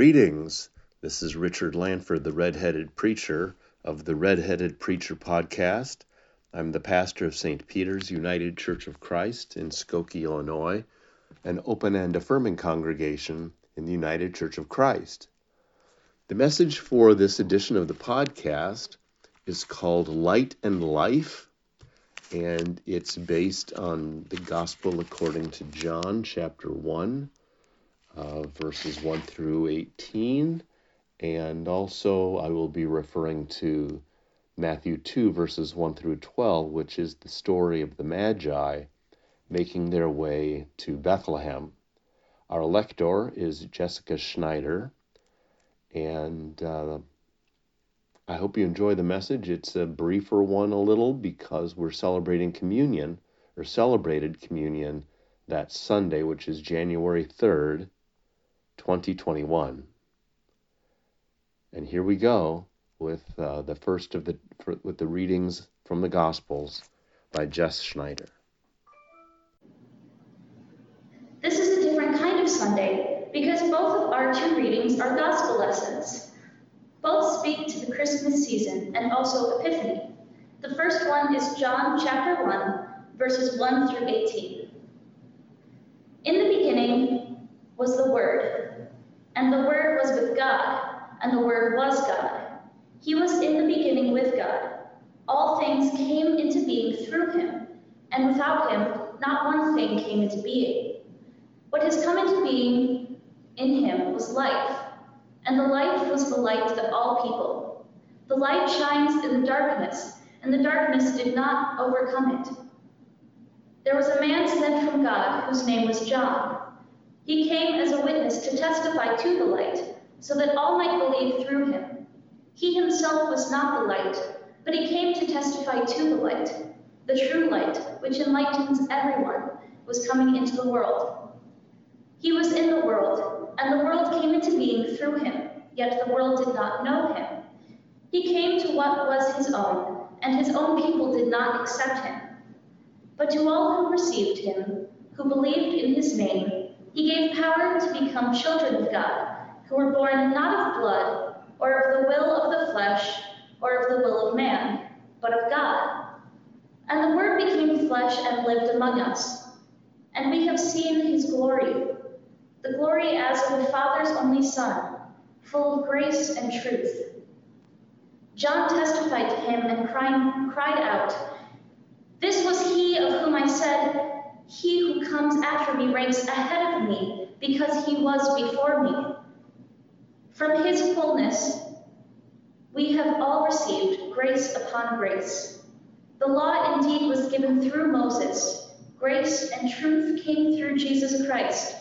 Greetings. This is Richard Lanford, the Redheaded Preacher of the Redheaded Preacher podcast. I'm the pastor of St. Peter's United Church of Christ in Skokie, Illinois, an open and affirming congregation in the United Church of Christ. The message for this edition of the podcast is called Light and Life, and it's based on the Gospel according to John, chapter 1, uh, verses 1 through 18. And also, I will be referring to Matthew 2, verses 1 through 12, which is the story of the Magi making their way to Bethlehem. Our lector is Jessica Schneider, and uh, I hope you enjoy the message. It's a briefer one, a little, because we're celebrating communion, or celebrated communion, that Sunday, which is January 3rd, 2021. And here we go with uh, the first of the for, with the readings from the Gospels by Jess Schneider. This is a different kind of Sunday because both of our two readings are gospel lessons. Both speak to the Christmas season and also Epiphany. The first one is John chapter 1, verses 1 through 18. In the beginning was the Word, and the Word was with God, and the Word was God. He was in the beginning with God. All things came into being through him, and without him, not one thing came into being. What has come into being in him was life, and the life was the light of all people. The light shines in the darkness, and the darkness did not overcome it. There was a man sent from God whose name was John. He came as a witness to testify to the light, so that all might believe through him. He himself was not the light, but he came to testify to the light. The true light, which enlightens everyone, was coming into the world. He was in the world, and the world came into being through him, yet the world did not know him. He came to what was his own, and his own people did not accept him. But to all who received him, who believed in his name, he gave power to become children of God, who were born not of blood, or of the will of the flesh, or of the will of man, but of God. And the Word became flesh and lived among us. And we have seen his glory, the glory as of the Father's only Son, full of grace and truth. John testified to him and cried, cried out, This was he of whom I said, He who comes after me ranks ahead of me, because he was before me. From his fullness, we have all received grace upon grace. The law indeed was given through Moses. Grace and truth came through Jesus Christ.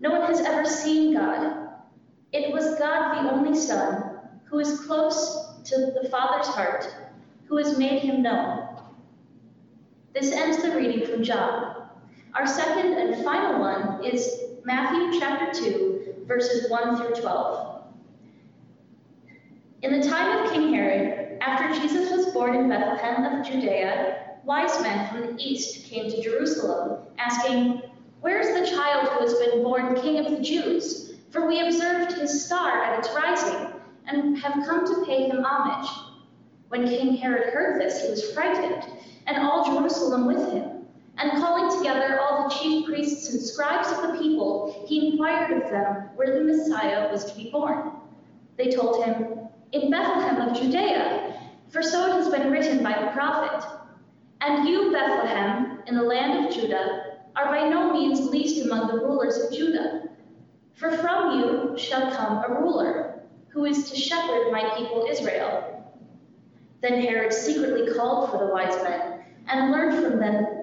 No one has ever seen God. It was God, the only Son, who is close to the Father's heart, who has made him known. This ends the reading from John. Our second and final one is Matthew chapter 2, verses 1 through 12. In the time of King Herod, after Jesus was born in Bethlehem of Judea, wise men from the east came to Jerusalem, asking, Where is the child who has been born king of the Jews? For we observed his star at its rising, and have come to pay him homage. When King Herod heard this, he was frightened, and all Jerusalem with him. And calling together all the chief priests and scribes of the people, he inquired of them where the Messiah was to be born. They told him, In Bethlehem of Judea, for so it has been written by the prophet. And you, Bethlehem, in the land of Judah, are by no means least among the rulers of Judah. For from you shall come a ruler, who is to shepherd my people Israel. Then Herod secretly called for the wise men and learned from them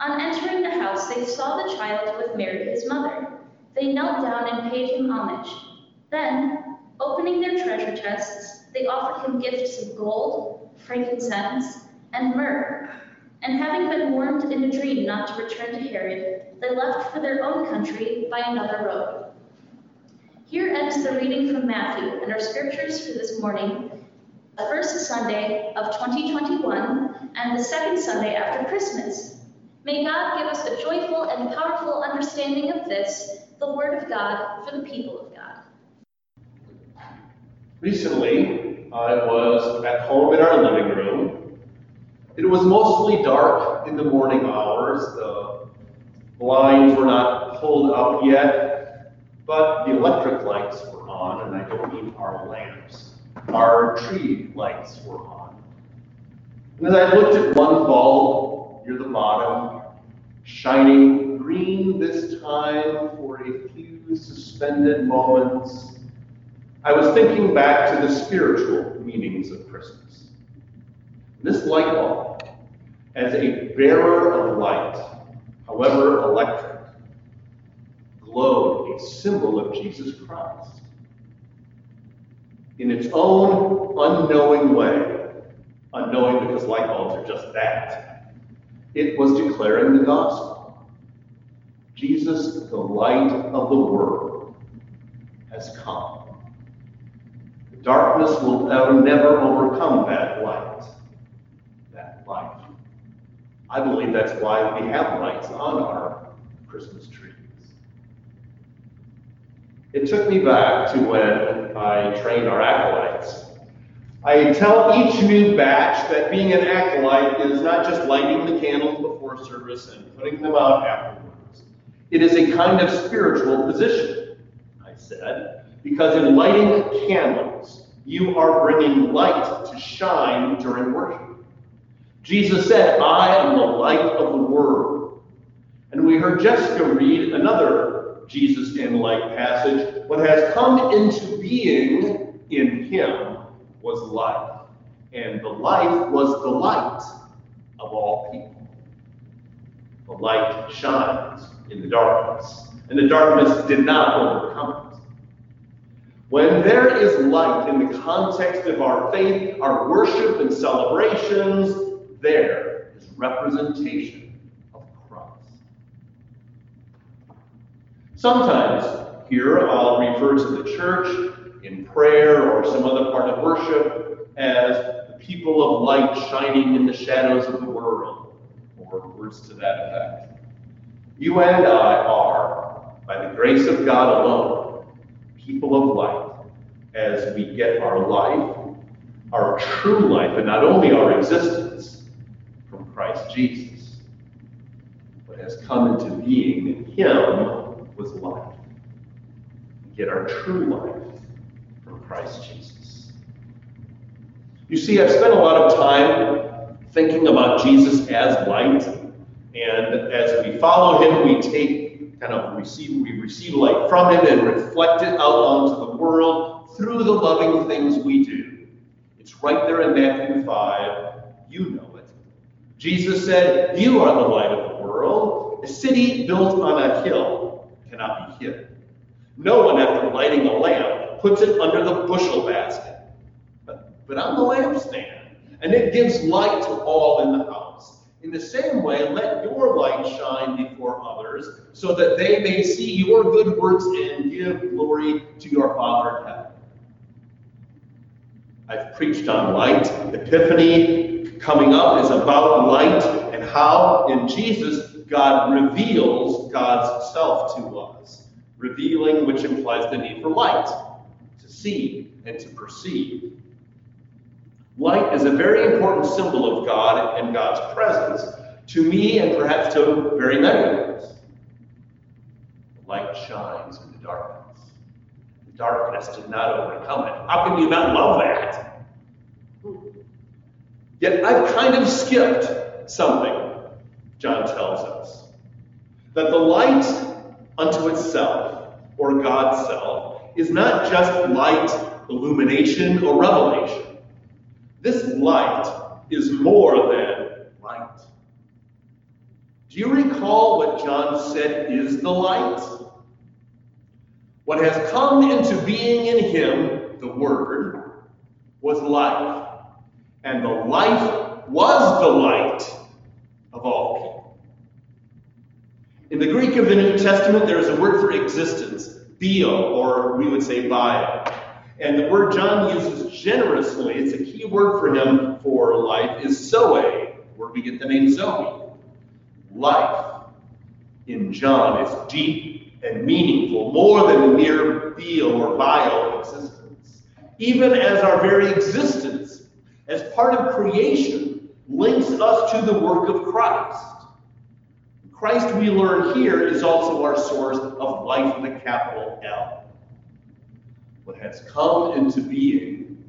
On entering the house, they saw the child with Mary, his mother. They knelt down and paid him homage. Then opening their treasure chests, they offered him gifts of gold, frankincense, and myrrh. And having been warned in a dream not to return to Herod, they left for their own country by another road. Here ends the reading from Matthew, and our scriptures for this morning, the first Sunday of 2021 and the second Sunday after Christmas. May God give us a joyful and powerful understanding of this, the Word of God for the people of God. Recently, I was at home in our living room. It was mostly dark in the morning hours. The blinds were not pulled up yet, but the electric lights were on, and I don't mean our lamps. Our tree lights were on. And as I looked at one bulb near the bottom, shining green this time for a few suspended moments, I was thinking back to the spiritual meanings of Christmas. This light bulb, as a bearer of light, however electric, glowed a symbol of Jesus Christ. In its own unknowing way, unknowing because light bulbs are just that, it was declaring the gospel. Jesus, the light of the world, has come. Darkness will never overcome that light, that light. I believe that's why we have lights on our Christmas trees. It took me back to when I trained our acolytes. I tell each new batch that being an acolyte is not just lighting the candles before service and putting them out afterwards. It is a kind of spiritual position, I said because in lighting candles, you are bringing light to shine during worship. Jesus said, I am the light of the world. And we heard Jessica read another Jesus in light passage. What has come into being was life. And the life was the light of all people. The light shines in the darkness, and the darkness did not overcome it. When there is light in the context of our faith, our worship and celebrations, there is representation of Christ. Sometimes here I'll refer to the church in prayer or some other part of worship as the people of light shining in the shadows of the world, or words to that effect. You and I are, by the grace of God alone, people of light as we get our life, our true life, and not only our existence from Christ Jesus, but has come into being in Him was life. We get our true life Christ Jesus. You see, I've spent a lot of time thinking about Jesus as light, and as we follow Him, we take kind of receive, we receive light from him and reflect it out onto the world through the loving things we do. It's right there in Matthew 5. You know it. Jesus said, You are the light of the world. A city built on a hill cannot be hidden. No one, after lighting a lamp, puts it under the bushel basket, but, but on the lampstand, and it gives light to all in the house. In the same way, let your light shine before others, so that they may see your good works and give glory to your Father in heaven. I've preached on light. Epiphany coming up is about light and how in Jesus God reveals God's self to us. Revealing, which implies the need for light, see and to perceive. Light is a very important symbol of God and God's presence to me and perhaps to very many of us. Light shines in the darkness. The darkness did not overcome it. How can you not love that? Yet I've kind of skipped something, John tells us. That the light unto itself, or God's self, is not just light, illumination, or revelation. This light is more than light. Do you recall what John said is the light? What has come into being in him, the Word, was life, and the life was the light of all people. In the Greek of the New Testament, there is a word for existence, bio, or we would say bio. And the word John uses generously, it's a key word for him for life, is zoe, where we get the name Zoe. Life in John is deep and meaningful, more than a mere bio or bio existence. Even as our very existence, as part of creation, links us to the work of Christ. Christ, we learn here, is also our source of life with a capital L. What has come into being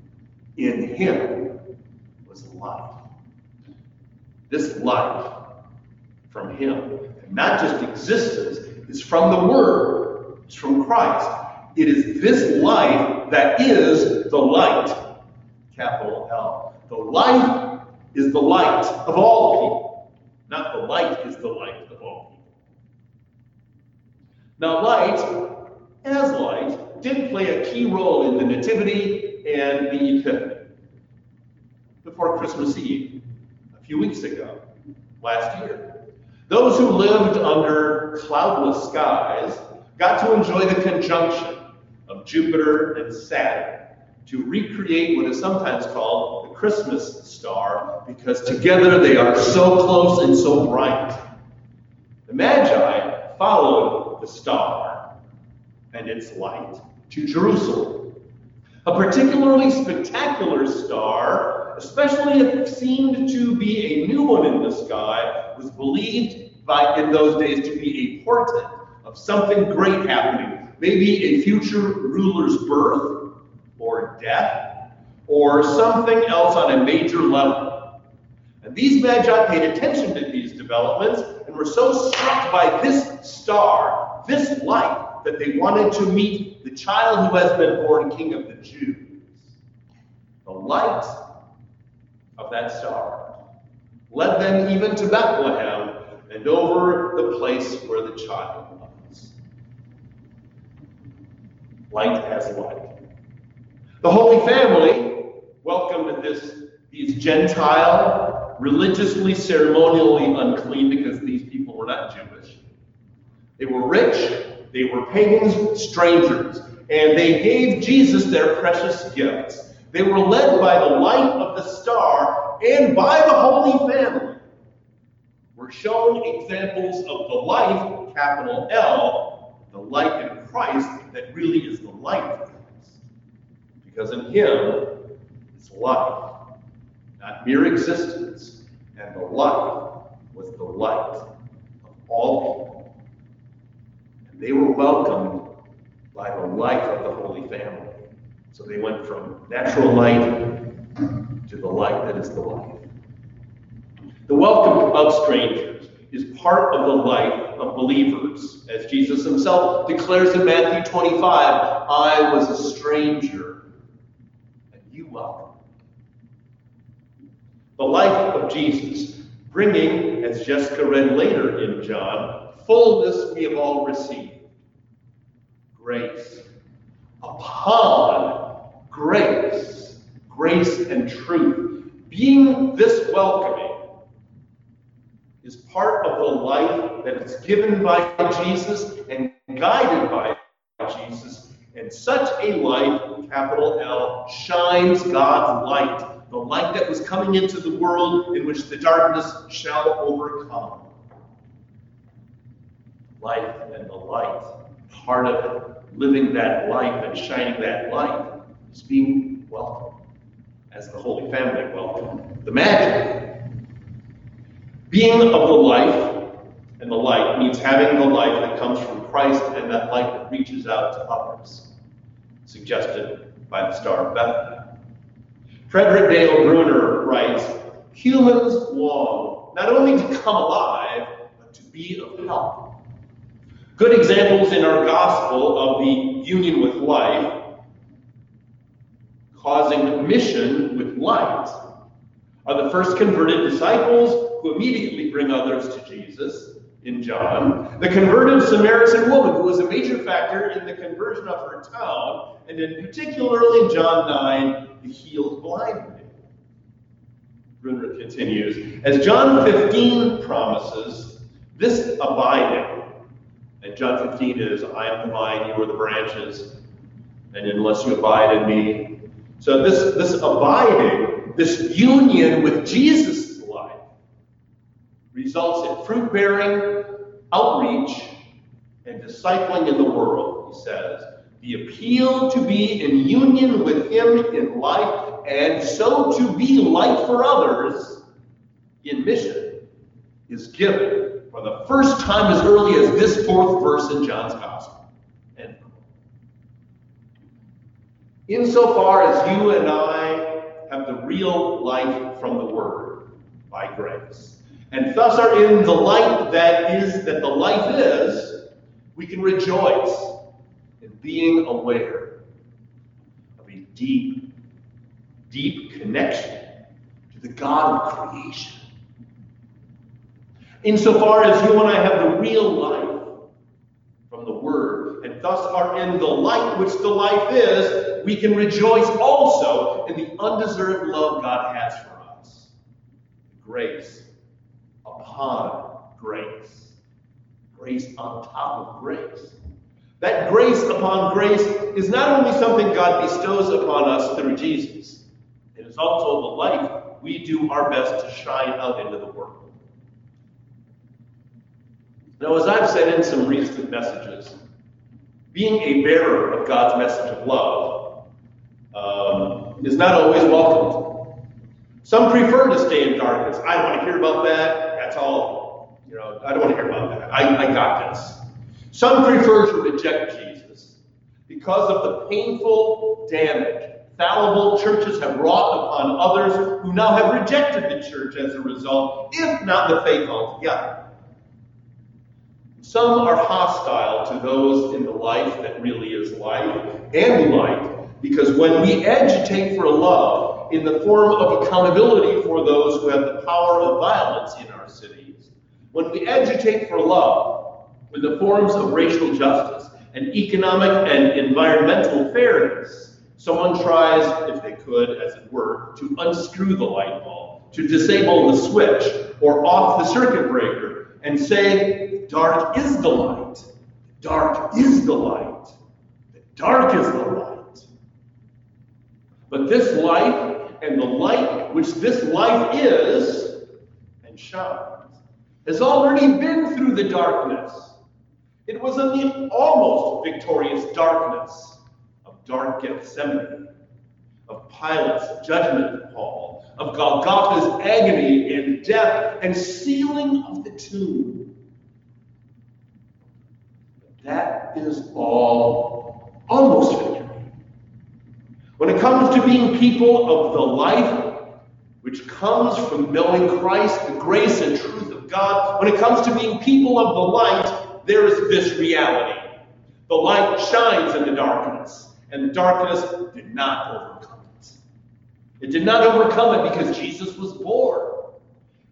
in Him was life. This life from Him, and not just existence, is from the Word, it's from Christ. It is this life that is the light, capital L. The life is the light of all people, not the light is the light. Now, light, as light, did play a key role in the Nativity and the Epiphany before Christmas Eve, a few weeks ago, last year. Those who lived under cloudless skies got to enjoy the conjunction of Jupiter and Saturn to recreate what is sometimes called the Christmas star because together they are so close and so bright. The Magi followed the star and its light to Jerusalem. A particularly spectacular star, especially if it seemed to be a new one in the sky, was believed by in those days to be a portent of something great happening. Maybe a future ruler's birth or death or something else on a major level. And these magi paid attention to these developments and were so struck by this star, this light, that they wanted to meet the child who has been born King of the Jews. The light of that star led them even to Bethlehem and over the place where the child was. Light as light. The Holy Family welcomed this, these Gentile, religiously, ceremonially unclean, because these not Jewish. They were rich, they were pagans, strangers, and they gave Jesus their precious gifts. They were led by the light of the star and by the Holy Family. Were shown examples of the life, capital L, the light in Christ that really is the light of Christ. Because in Him is life, not mere existence, and the light was the light all people. And they were welcomed by the light of the Holy Family. So they went from natural light to the light that is the life. The welcome of strangers is part of the life of believers. As Jesus himself declares in Matthew 25, I was a stranger, and you welcome. The life of Jesus, bringing, as Jessica read later in John, fullness we have all received. Grace. Upon grace, grace and truth. Being this welcoming is part of the life that is given by Jesus and guided by Jesus. And such a life, capital L, shines God's light, the light that was coming into the world in which the darkness shall overcome. Life and the light, part of living that life and shining that light, is being welcomed as the Holy Family welcomed the Magi. Being of the life and the light means having the life that comes from Christ and that light that reaches out to others, suggested by the Star of Bethlehem. Frederick Dale Bruner writes, humans long not only to come alive, but to be of help. Good examples in our gospel of the union with life, causing mission with light, are the first converted disciples who immediately bring others to Jesus, in John, the converted Samaritan woman, who was a major factor in the conversion of her town, and in particularly in John 9, the healed blind man. Bruner continues, as John 15 promises, this abiding, and John 15 is, I am the vine, you are the branches, and unless you abide in me. So this, this abiding, this union with Jesus' results in fruit bearing, outreach, and discipling in the world, he says. The appeal to be in union with him in life and so to be light for others in mission is given for the first time as early as this fourth verse in John's Gospel. Insofar as you and I have the real life from the Word by grace, and thus are in the light that is that the life is, we can rejoice in being aware of a deep, deep connection to the God of creation. Insofar as you and I have the real life from the Word, and thus are in the light which the life is, we can rejoice also in the undeserved love God has for us. Grace upon grace. Grace on top of grace. That grace upon grace is not only something God bestows upon us through Jesus, it is also the life we do our best to shine out into the world. Now, as I've said in some recent messages, being a bearer of God's message of love um, is not always welcomed. Some prefer to stay in darkness. I don't want to hear about that. That's all. You know, I don't want to hear about that. I, I got this. Some prefer to reject Jesus because of the painful damage fallible churches have wrought upon others who now have rejected the church as a result, if not the faith altogether. Some are hostile to those in the life that really is life and light, because when we agitate for love in the form of accountability for those who have the power of violence in our cities, when we agitate for love in the forms of racial justice and economic and environmental fairness, someone tries, if they could, as it were, to unscrew the light bulb, to disable the switch or off the circuit breaker, and say, dark is the light. Dark is the light. The dark is the light. But this light and the light which this life is shines has already been through the darkness. It was in the almost victorious darkness of dark Gethsemane, of Pilate's judgment hall, of Golgotha's agony and death and sealing of the tomb. That is all almost victory. When it comes to being people of the life which comes from knowing Christ, the grace and truth of God, when it comes to being people of the light, there is this reality. The light shines in the darkness and the darkness did not overcome it. It did not overcome it because Jesus was born.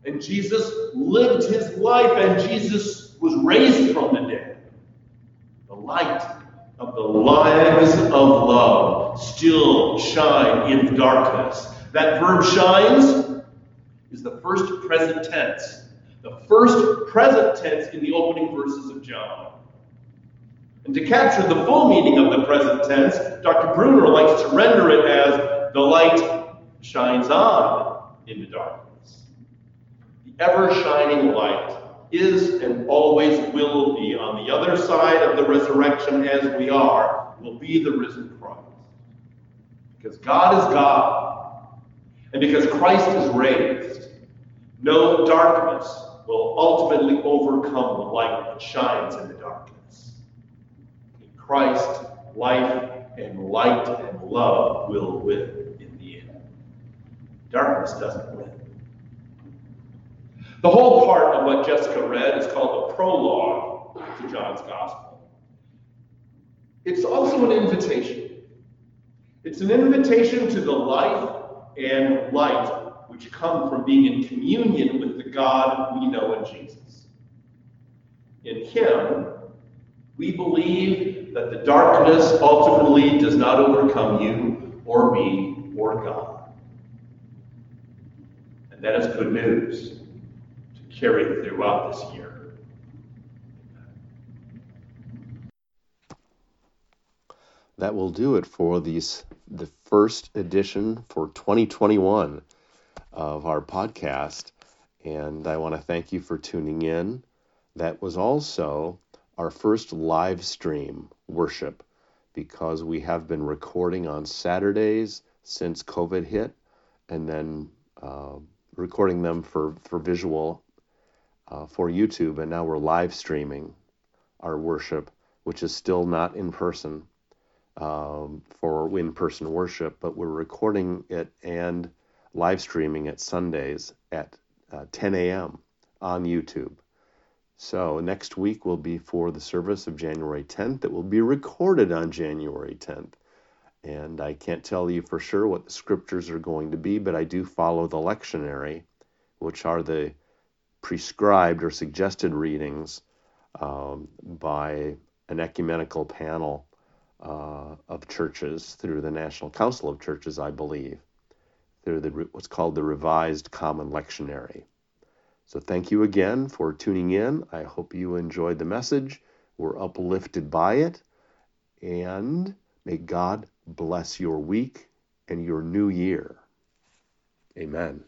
And Jesus lived his life, and Jesus was raised from the dead. The light of the lives of love still shine in the darkness. That verb shines is the first present tense. The first present tense in the opening verses of John. And to capture the full meaning of the present tense, Dr. Bruner likes to render it as the light shines on in the darkness. The ever shining light is and always will be on the other side of the resurrection as we are, will be the risen Christ. Because God is God, and because Christ is raised, no darkness will ultimately overcome the light that shines in the darkness. In Christ, life and light and love will win in the end. Darkness doesn't win. The whole part of what Jessica read is called the prologue to John's Gospel. It's also an invitation. It's an invitation to the life and light which come from being in communion with the God we know in Jesus. In Him, we believe that the darkness ultimately does not overcome you or me or God. And that is good news to carry throughout this year. That will do it for these the first edition for 2021 of our podcast. And I want to thank you for tuning in. That was also our first live stream worship because we have been recording on Saturdays since COVID hit and then uh, recording them for, for visual uh, for YouTube. And now we're live streaming our worship, which is still not in person um, for in person worship, but we're recording it and live streaming it Sundays at uh, 10 a.m. on YouTube. So next week will be for the service of January 10th. It will be recorded on January 10th. And I can't tell you for sure what the scriptures are going to be, but I do follow the lectionary, which are the prescribed or suggested readings um, by an ecumenical panel uh, of churches through the National Council of Churches, I believe, through the, what's called the Revised Common Lectionary. So thank you again for tuning in. I hope you enjoyed the message, were uplifted by it, and may God bless your week and your new year. Amen.